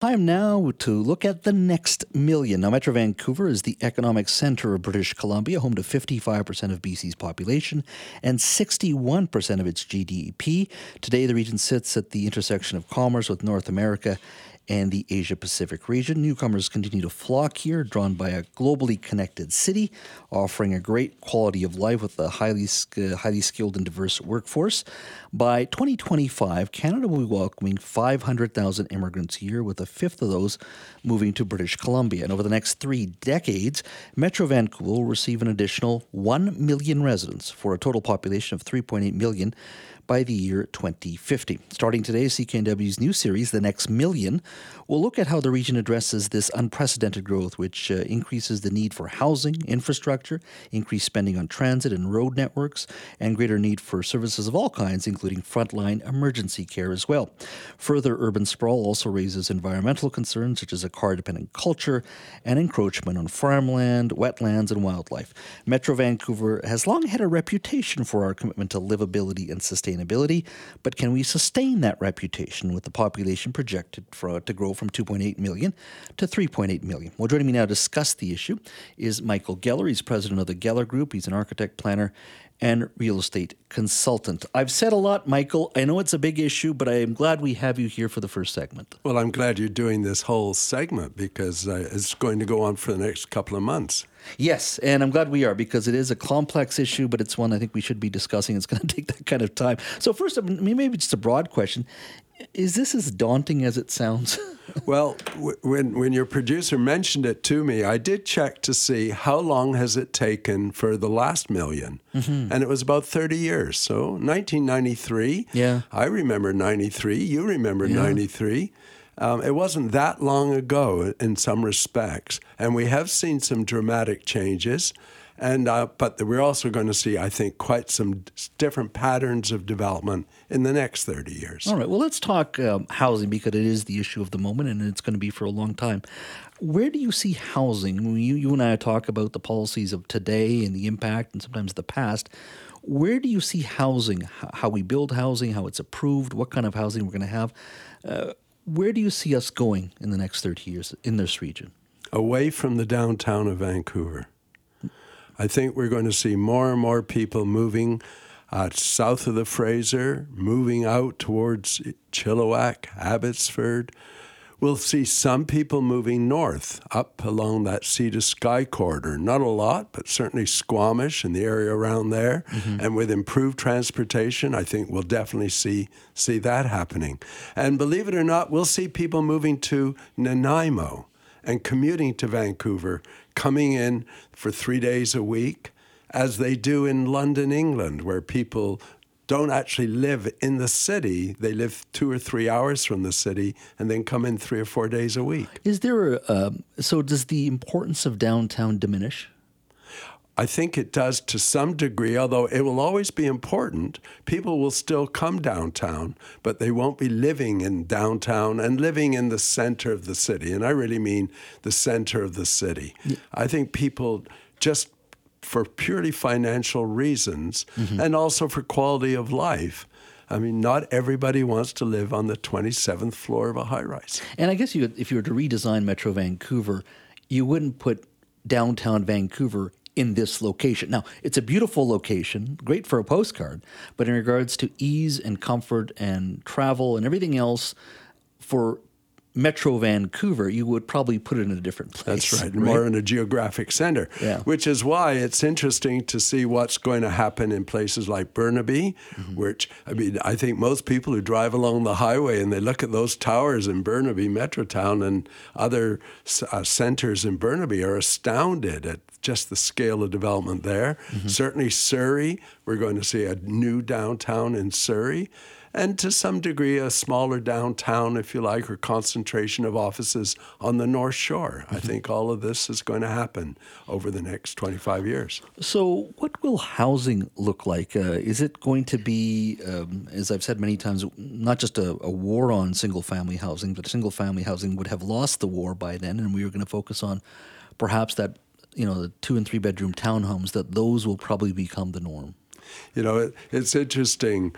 Time now to look at the next million. Now, Metro Vancouver is the economic center of British Columbia, home to 55% of BC's population and 61% of its GDP. Today, the region sits at the intersection of commerce with North America and the Asia Pacific region. Newcomers continue to flock here, drawn by a globally connected city, offering a great quality of life with a highly, uh, highly skilled and diverse workforce. By 2025, Canada will be welcoming 500,000 immigrants a year, with a fifth of those moving to British Columbia. And over the next three decades, Metro Vancouver will receive an additional 1 million residents for a total population of 3.8 million by the year 2050. Starting today, CKNW's new series, The Next Million, will look at how the region addresses this unprecedented growth, which uh, increases the need for housing, infrastructure, increased spending on transit and road networks, and greater need for services of all kinds, including frontline emergency care as well. Further urban sprawl also raises environmental concerns such as a car dependent culture and encroachment on farmland, wetlands, and wildlife. Metro Vancouver has long had a reputation for our commitment to livability and sustainability, but can we sustain that reputation with the population projected for, to grow from 2.8 million to 3.8 million? Well, joining me now to discuss the issue is Michael Geller. He's president of the Geller Group. He's an architect, planner, and real estate consultant. I've said a lot, Michael. I know it's a big issue, but I am glad we have you here for the first segment. Well, I'm glad you're doing this whole segment because uh, it's going to go on for the next couple of months. Yes, and I'm glad we are because it is a complex issue, but it's one I think we should be discussing. It's going to take that kind of time. So, first, maybe just a broad question is this as daunting as it sounds? well, w- when when your producer mentioned it to me, I did check to see how long has it taken for the last 1000000 mm-hmm. and it was about thirty years. So 1993. Yeah, I remember '93. You remember '93. Um, it wasn't that long ago in some respects, and we have seen some dramatic changes. And uh, but we're also going to see, I think, quite some different patterns of development in the next 30 years. All right. Well, let's talk um, housing because it is the issue of the moment, and it's going to be for a long time. Where do you see housing? You, you and I talk about the policies of today and the impact, and sometimes the past. Where do you see housing? How we build housing? How it's approved? What kind of housing we're going to have? Uh, where do you see us going in the next 30 years in this region? Away from the downtown of Vancouver. I think we're going to see more and more people moving uh, south of the Fraser, moving out towards Chilliwack, Abbotsford. We'll see some people moving north up along that sea to sky corridor. Not a lot, but certainly Squamish and the area around there. Mm-hmm. And with improved transportation, I think we'll definitely see see that happening. And believe it or not, we'll see people moving to Nanaimo and commuting to Vancouver, coming in for three days a week, as they do in London, England, where people don't actually live in the city. They live two or three hours from the city and then come in three or four days a week. Is there a, um, so does the importance of downtown diminish? I think it does to some degree, although it will always be important. People will still come downtown, but they won't be living in downtown and living in the center of the city. And I really mean the center of the city. Yeah. I think people just for purely financial reasons mm-hmm. and also for quality of life. I mean, not everybody wants to live on the 27th floor of a high rise. And I guess you, if you were to redesign Metro Vancouver, you wouldn't put downtown Vancouver in this location. Now, it's a beautiful location, great for a postcard, but in regards to ease and comfort and travel and everything else for Metro Vancouver, you would probably put it in a different place. That's right, right? more in a geographic center. Yeah. Which is why it's interesting to see what's going to happen in places like Burnaby, mm-hmm. which, I mean, I think most people who drive along the highway and they look at those towers in Burnaby, Metrotown, and other uh, centers in Burnaby are astounded at just the scale of development there. Mm-hmm. Certainly, Surrey, we're going to see a new downtown in Surrey. And to some degree a smaller downtown, if you like, or concentration of offices on the North Shore. Mm-hmm. I think all of this is going to happen over the next 25 years. So, what will housing look like? Uh, is it going to be, um, as I've said many times, not just a, a war on single family housing, but single family housing would have lost the war by then, and we were going to focus on perhaps that, you know, the two and three bedroom townhomes, that those will probably become the norm? You know, it, it's interesting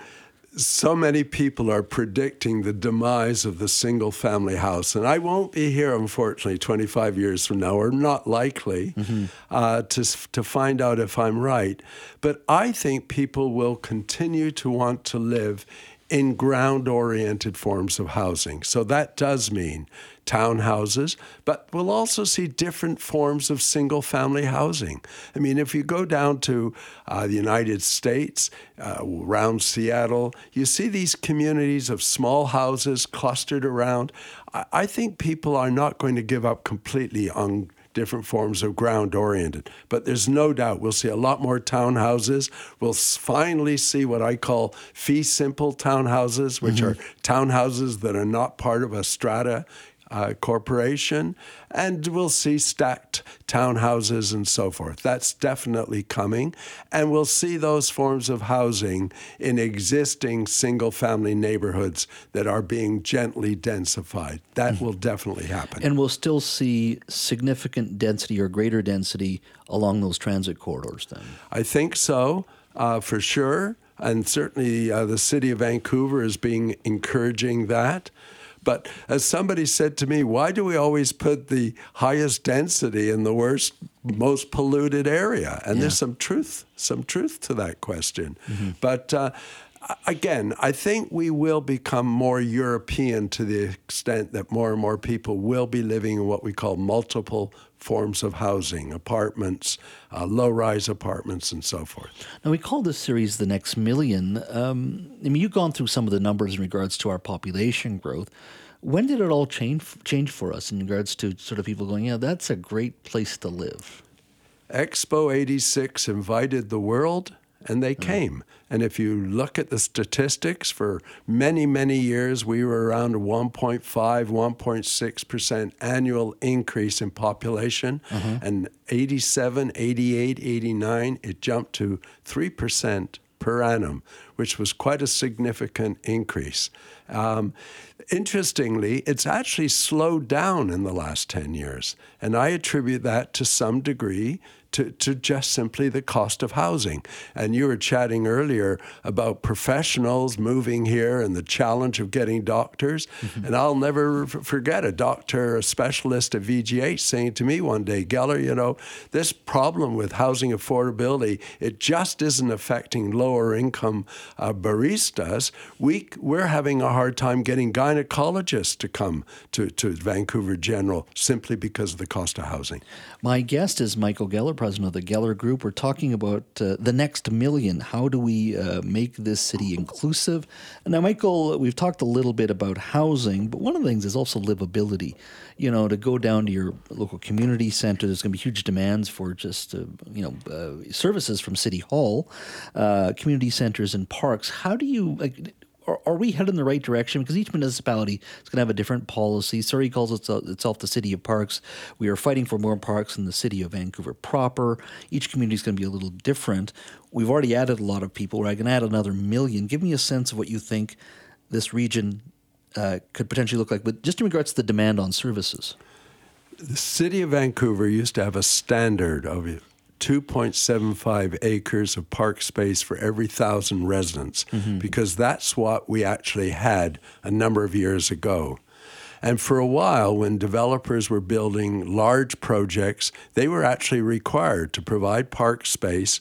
so many people are predicting the demise of the single family house. And I won't be here, unfortunately, 25 years from now, or not likely mm-hmm. uh, to, to find out if I'm right. But I think people will continue to want to live in ground oriented forms of housing. So that does mean townhouses, but we'll also see different forms of single family housing. I mean, if you go down to uh, the United States, uh, around Seattle, you see these communities of small houses clustered around. I, I think people are not going to give up completely on different forms of ground oriented. But there's no doubt we'll see a lot more townhouses. We'll finally see what I call fee simple townhouses, which mm-hmm. are townhouses that are not part of a strata uh, corporation, and we'll see stacked townhouses and so forth. That's definitely coming, and we'll see those forms of housing in existing single family neighborhoods that are being gently densified. That mm-hmm. will definitely happen. And we'll still see significant density or greater density along those transit corridors then? I think so, uh, for sure. And certainly uh, the city of Vancouver is being encouraging that. But as somebody said to me, why do we always put the highest density in the worst, most polluted area? And yeah. there's some truth, some truth to that question. Mm-hmm. But uh, again, I think we will become more European to the extent that more and more people will be living in what we call multiple forms of housing apartments, uh, low rise apartments, and so forth. Now, we call this series The Next Million. Um, I mean, you've gone through some of the numbers in regards to our population growth. When did it all change, change for us in regards to sort of people going, yeah, that's a great place to live? Expo 86 invited the world and they mm. came. And if you look at the statistics for many, many years, we were around 1.5, 1.6% annual increase in population. Mm-hmm. And 87, 88, 89, it jumped to 3% per annum, which was quite a significant increase. Um, interestingly, it's actually slowed down in the last 10 years. And I attribute that to some degree to, to just simply the cost of housing. And you were chatting earlier about professionals moving here and the challenge of getting doctors. Mm-hmm. And I'll never forget a doctor, a specialist at VGH saying to me one day, Geller, you know, this problem with housing affordability, it just isn't affecting lower income uh, baristas. We, we're having a hard time getting gynecologists to come to, to Vancouver General simply because of the cost of housing. My guest is Michael Geller president of the Geller Group. We're talking about uh, the next million. How do we uh, make this city inclusive? And now, Michael, we've talked a little bit about housing, but one of the things is also livability. You know, to go down to your local community center, there's going to be huge demands for just, uh, you know, uh, services from City Hall, uh, community centers, and parks. How do you, like, are, are we headed in the right direction? Because each municipality is going to have a different policy. Surrey calls itself, the city of parks. We are fighting for more parks in the city of Vancouver proper. Each community is going to be a little different. We've already added a lot of people. We're going to add another million. Give me a sense of what you think this region uh, could potentially look like, but just in regards to the demand on services. The city of Vancouver used to have a standard of 2.75 acres of park space for every thousand residents mm-hmm. because that's what we actually had a number of years ago. And for a while, when developers were building large projects, they were actually required to provide park space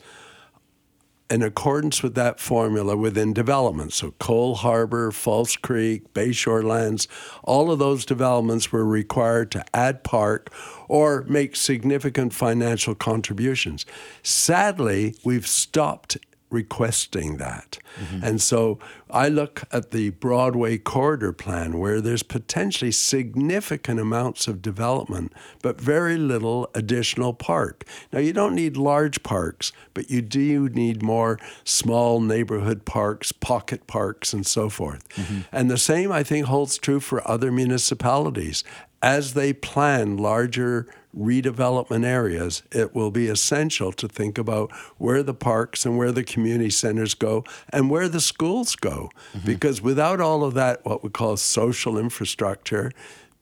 in accordance with that formula within development. So, Coal Harbour, False Creek, Bayshore Lands, all of those developments were required to add park or make significant financial contributions. Sadly, we've stopped requesting that. Mm-hmm. And so I look at the Broadway corridor plan where there's potentially significant amounts of development, but very little additional park. Now, you don't need large parks, but you do need more small neighborhood parks, pocket parks, and so forth. Mm-hmm. And the same, I think, holds true for other municipalities. As they plan larger redevelopment areas, it will be essential to think about where the parks and where the community centers go and where the schools go. Mm-hmm. Because without all of that, what we call social infrastructure,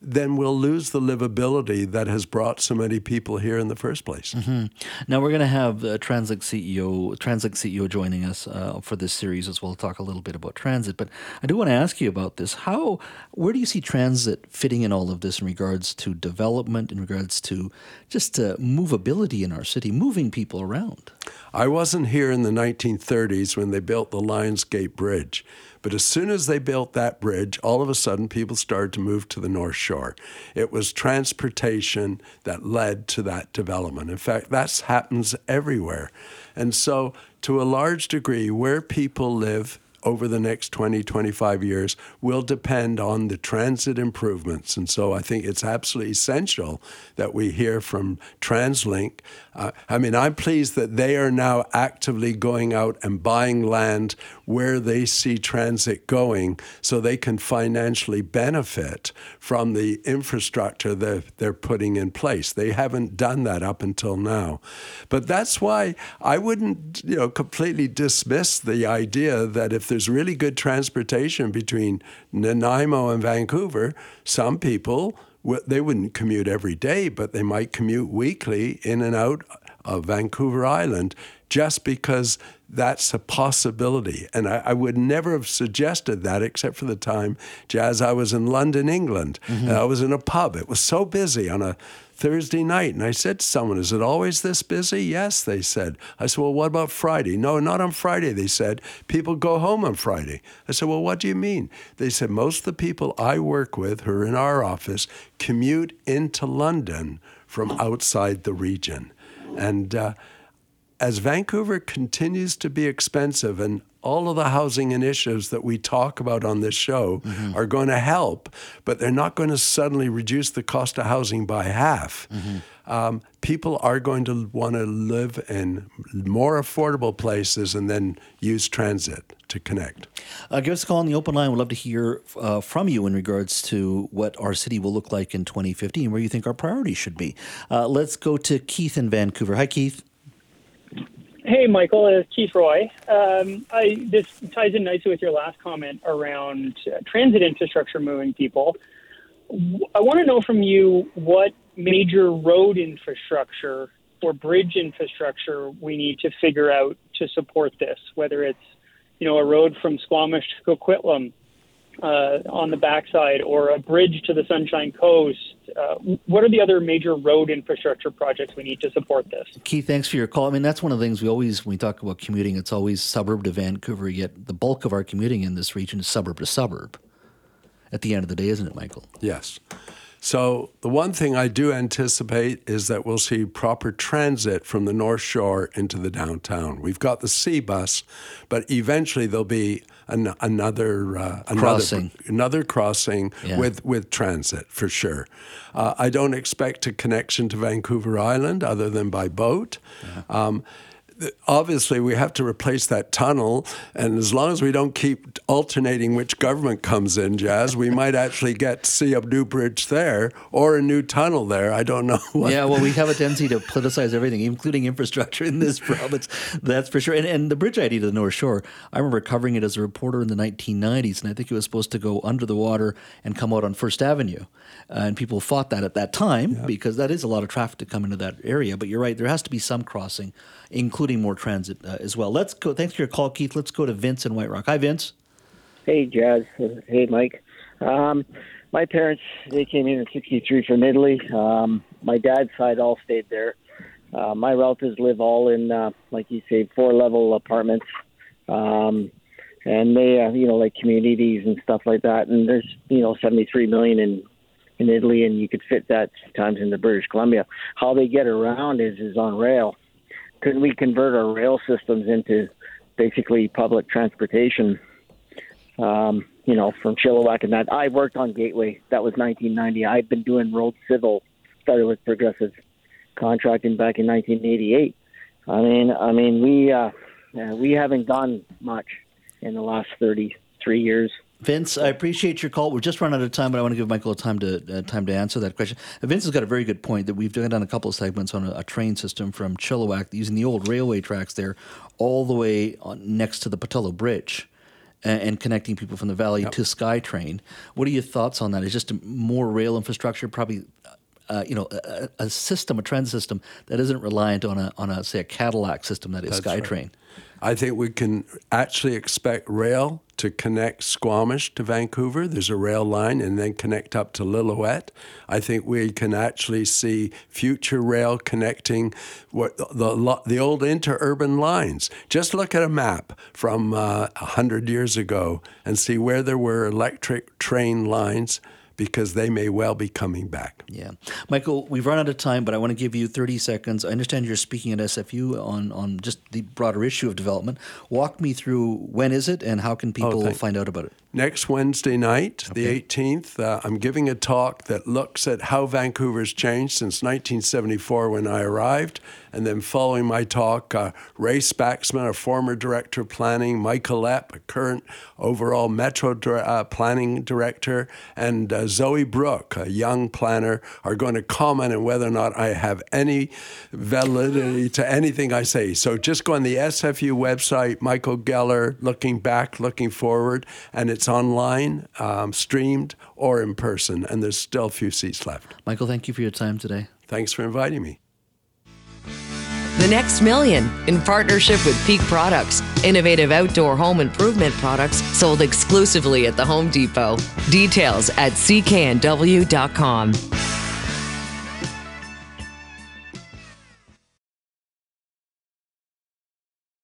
then we'll lose the livability that has brought so many people here in the first place. Mm-hmm. Now we're going to have the Translink CEO, Translink CEO, joining us uh, for this series as well. Talk a little bit about transit, but I do want to ask you about this. How, where do you see transit fitting in all of this in regards to development, in regards to just uh, movability in our city, moving people around? I wasn't here in the 1930s when they built the Lionsgate Bridge. But as soon as they built that bridge, all of a sudden people started to move to the North Shore. It was transportation that led to that development. In fact, that happens everywhere. And so, to a large degree, where people live over the next 20, 25 years will depend on the transit improvements. And so I think it's absolutely essential that we hear from TransLink. Uh, I mean, I'm pleased that they are now actively going out and buying land where they see transit going so they can financially benefit from the infrastructure that they're putting in place. They haven't done that up until now. But that's why I wouldn't, you know, completely dismiss the idea that if there's really good transportation between Nanaimo and Vancouver, some people they wouldn't commute every day, but they might commute weekly in and out of Vancouver Island just because that's a possibility. And I, I, would never have suggested that except for the time, Jas, I was in London, England. Mm-hmm. I was in a pub. It was so busy on a Thursday night. And I said to someone, Is it always this busy? Yes, they said. I said, Well, what about Friday? No, not on Friday, they said. People go home on Friday. I said, Well, what do you mean? They said, Most of the people I work with who are in our office commute into London from outside the region. And uh, as Vancouver continues to be expensive and all of the housing initiatives that we talk about on this show mm-hmm. are going to help, but they're not going to suddenly reduce the cost of housing by half. Mm-hmm. Um, people are going to want to live in more affordable places and then use transit to connect. Uh, give us a call on the open line. We'd love to hear uh, from you in regards to what our city will look like in 2050 and where you think our priorities should be. Uh, let's go to Keith in Vancouver. Hi, Keith. Hey, Michael, it's Keith Roy. Um, I, this ties in nicely with your last comment around uh, transit infrastructure moving people. I want to know from you what major road infrastructure or bridge infrastructure we need to figure out to support this, whether it's you know a road from Squamish to Coquitlam uh, on the backside or a bridge to the Sunshine Coast? Uh, what are the other major road infrastructure projects we need to support this? Keith, thanks for your call. I mean, that's one of the things we always, when we talk about commuting, it's always suburb to Vancouver, yet the bulk of our commuting in this region is suburb to suburb at the end of the day, isn't it, Michael? Yes. So, the one thing I do anticipate is that we'll see proper transit from the North Shore into the downtown. We've got the SeaBus, but eventually there'll be an, another uh, crossing, another, another crossing yeah. with with transit for sure. Uh, I don't expect a connection to Vancouver Island other than by boat. Yeah. Um, obviously we have to replace that tunnel and as long as we don't keep alternating which government comes in Jas, we might actually get to see a new bridge there or a new tunnel there. I don't know yeah well we have a tendency to politicize everything including infrastructure in this province that's for sure. And, and the bridge idea to the north shore i remember covering it as a reporter in the 1990s and i think it was supposed to go under the water and come out on first avenue. Uh, and people fought that at that time yeah. because that is a lot of traffic to come into that area but you're right there has to be some crossing including more transit uh, as well. Let's go. Thanks for your call, Keith. Let's go to Vince in White Rock. Hi, Vince. Hey, Jas. Hey, Mike. Um, my parents they came in in '63 from Italy. Um, my dad's side all stayed there. Uh, my relatives live all in, uh, like you say, four level apartments. Um, and they, uh, you know, like communities and stuff like that. And there's, you know, 73 million in in Italy, and you could fit that times into British Columbia. How they get around is is on rail couldn't we convert our rail systems into basically public transportation. Um, you know, from Chilliwack and that. I worked on Gateway. That was 1990. I've been doing road civil. Started with Progressive Contracting back in 1988. I mean, I mean, we uh, we haven't done much in the last 33 years. Vince, I appreciate your call. We're just running out of time, but I want to give Michael time to uh, time to answer that question. Uh, Vince has got a very good point that we've done a couple of segments on a, a train system from Chilliwack using the old railway tracks there, all the way on, next to the Pattullo Bridge, and, and, connecting people from the valley yep. to SkyTrain. What are your thoughts on that? Is just more rail infrastructure, probably uh, you know, a, a, system, a transit system that isn't reliant on a on a say a Cadillac system that is That's SkyTrain. Right. I think we can actually expect rail to connect Squamish to Vancouver. There's a rail line and then connect up to Lillooet. I think we can actually see future rail connecting what the, the old interurban lines. Just look at a map from uh, 100 years ago and see where there were electric train lines because they may well be coming back. Yeah. Michael, we've run out of time, but I want to give you 30 seconds. I understand you're speaking at SFU on, on just the broader issue of development. Walk me through when is it and how can oh, people oh, find out about it? Next Wednesday night, okay. the 18th, uh, I'm giving a talk that looks at how Vancouver's changed since 1974 when I arrived. And then following my talk, uh, Ray Spaxman, a former director of planning, Michael Epp, a current overall Metro uh, planning director, and uh, Zoe Brook, a young planner, are going to comment on whether or not I have any validity to anything I say. So just go on the SFU website, Michael Geller, looking back, looking forward, and it's online, um, streamed, or in person, and there's still a few seats left. Michael, thank you for your time today. Thanks for inviting me. The Next Million, in partnership with Peak Products, innovative outdoor home improvement products sold exclusively at the Home Depot. Details at cknw.com.